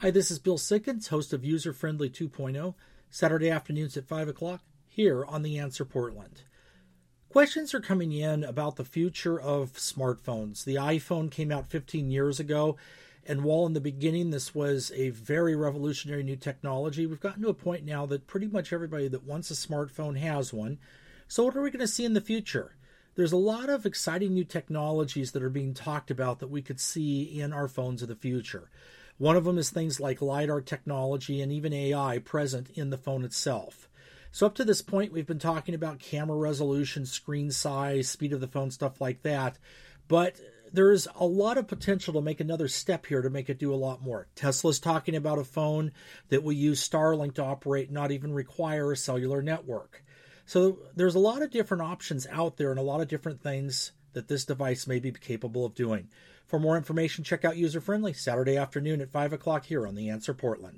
Hi, this is Bill Sickens, host of User Friendly 2.0, Saturday afternoons at 5 o'clock here on The Answer Portland. Questions are coming in about the future of smartphones. The iPhone came out 15 years ago, and while in the beginning this was a very revolutionary new technology, we've gotten to a point now that pretty much everybody that wants a smartphone has one. So, what are we going to see in the future? There's a lot of exciting new technologies that are being talked about that we could see in our phones of the future. One of them is things like LiDAR technology and even AI present in the phone itself. So, up to this point, we've been talking about camera resolution, screen size, speed of the phone, stuff like that. But there's a lot of potential to make another step here to make it do a lot more. Tesla's talking about a phone that will use Starlink to operate, not even require a cellular network. So, there's a lot of different options out there and a lot of different things that this device may be capable of doing. For more information, check out User Friendly Saturday afternoon at 5 o'clock here on The Answer Portland.